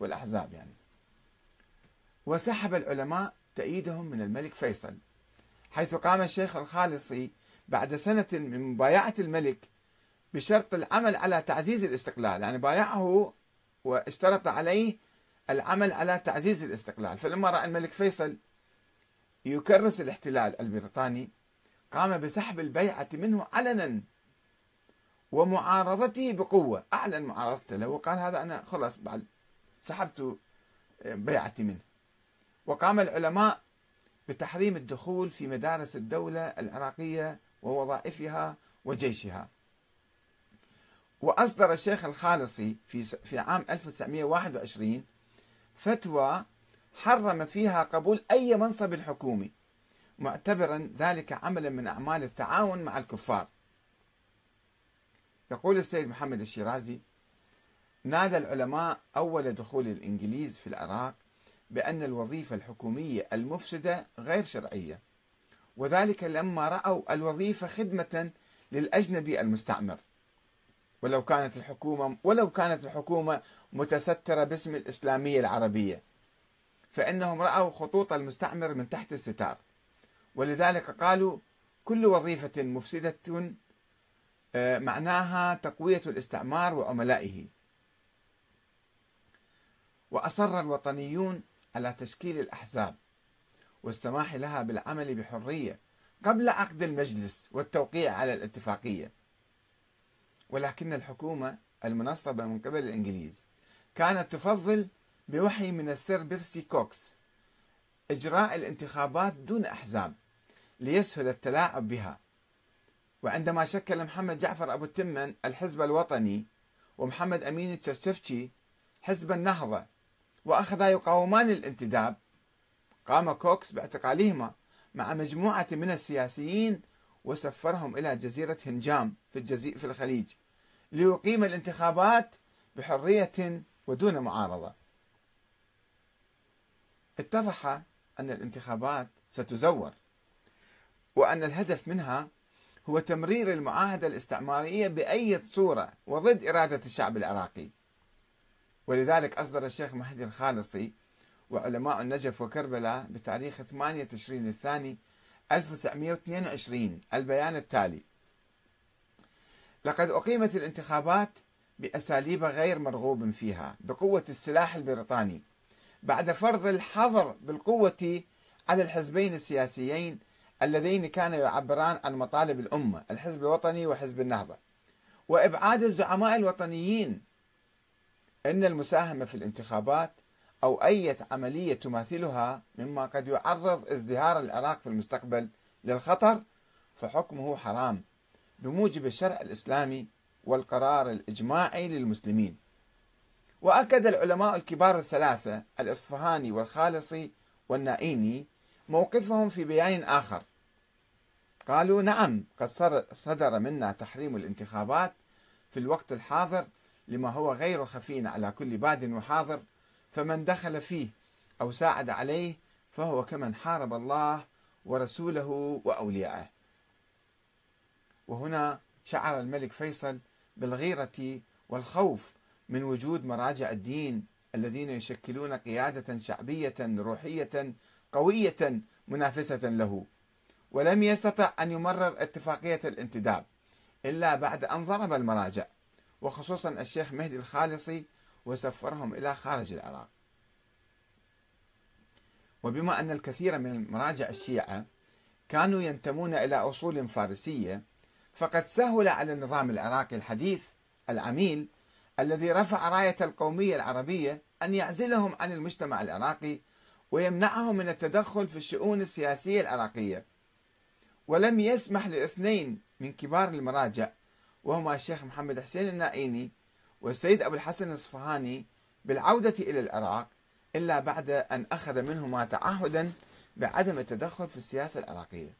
والأحزاب يعني. وسحب العلماء تأييدهم من الملك فيصل حيث قام الشيخ الخالصي بعد سنة من مبايعة الملك بشرط العمل على تعزيز الاستقلال يعني بايعه واشترط عليه العمل على تعزيز الاستقلال. فلما رأى الملك فيصل يكرس الاحتلال البريطاني قام بسحب البيعة منه علنا ومعارضته بقوة. أعلن معارضته له وقال هذا أنا خلاص بعد سحبت بيعتي منه. وقام العلماء بتحريم الدخول في مدارس الدولة العراقية ووظائفها وجيشها. وأصدر الشيخ الخالصي في في عام 1921 فتوى حرم فيها قبول أي منصب حكومي معتبرا ذلك عملا من أعمال التعاون مع الكفار. يقول السيد محمد الشيرازي نادى العلماء أول دخول الإنجليز في العراق بأن الوظيفة الحكومية المفسدة غير شرعية وذلك لما رأوا الوظيفة خدمة للأجنبي المستعمر. ولو كانت الحكومة ولو كانت الحكومة متسترة باسم الإسلامية العربية فإنهم رأوا خطوط المستعمر من تحت الستار. ولذلك قالوا كل وظيفة مفسدة آه، معناها تقوية الاستعمار وعملائه. وأصر الوطنيون على تشكيل الأحزاب والسماح لها بالعمل بحرية قبل عقد المجلس والتوقيع على الاتفاقية. ولكن الحكومة المنصبة من قبل الإنجليز كانت تفضل بوحي من السير بيرسي كوكس إجراء الانتخابات دون أحزاب ليسهل التلاعب بها. وعندما شكل محمد جعفر أبو التمن الحزب الوطني ومحمد أمين التشفتشي حزب النهضة وأخذا يقاومان الانتداب. قام كوكس باعتقالهما مع مجموعة من السياسيين وسفرهم إلى جزيرة هنجام في, الجزي... في الخليج ليقيم الانتخابات بحرية ودون معارضة. اتضح أن الانتخابات ستزور وأن الهدف منها هو تمرير المعاهدة الاستعمارية بأي صورة وضد إرادة الشعب العراقي. ولذلك أصدر الشيخ مهدي الخالصي وعلماء النجف وكربلاء بتاريخ 8 تشرين الثاني 1922 البيان التالي. لقد أقيمت الانتخابات بأساليب غير مرغوب فيها بقوة السلاح البريطاني بعد فرض الحظر بالقوة على الحزبين السياسيين اللذين كانوا يعبران عن مطالب الأمة الحزب الوطني وحزب النهضة. وإبعاد الزعماء الوطنيين أن المساهمة في الانتخابات أو أي عملية تماثلها مما قد يعرض ازدهار العراق في المستقبل للخطر فحكمه حرام بموجب الشرع الإسلامي والقرار الإجماعي للمسلمين. وأكد العلماء الكبار الثلاثة الإصفهاني والخالصي والنائيني موقفهم في بيان آخر. قالوا نعم قد صدر منا تحريم الانتخابات في الوقت الحاضر لما هو غير خفي على كل باد وحاضر فمن دخل فيه أو ساعد عليه فهو كمن حارب الله ورسوله وأولياءه وهنا شعر الملك فيصل بالغيرة والخوف من وجود مراجع الدين الذين يشكلون قيادة شعبية روحية قوية منافسة له ولم يستطع أن يمرر اتفاقية الانتداب إلا بعد أن ضرب المراجع. وخصوصا الشيخ مهدي الخالصي وسفرهم إلى خارج العراق. وبما أن الكثير من مراجع الشيعة كانوا ينتمون إلى أصول فارسية فقد سهل على النظام العراقي الحديث العميل الذي رفع راية القومية العربية أن يعزلهم عن المجتمع العراقي ويمنعهم من التدخل في الشؤون السياسية العراقية. ولم يسمح لإثنين من كبار المراجع وهما الشيخ محمد حسين النائيني والسيد أبو الحسن الإصفهاني بالعودة إلى العراق إلا بعد أن أخذ منهما تعهدا بعدم التدخل في السياسة العراقية.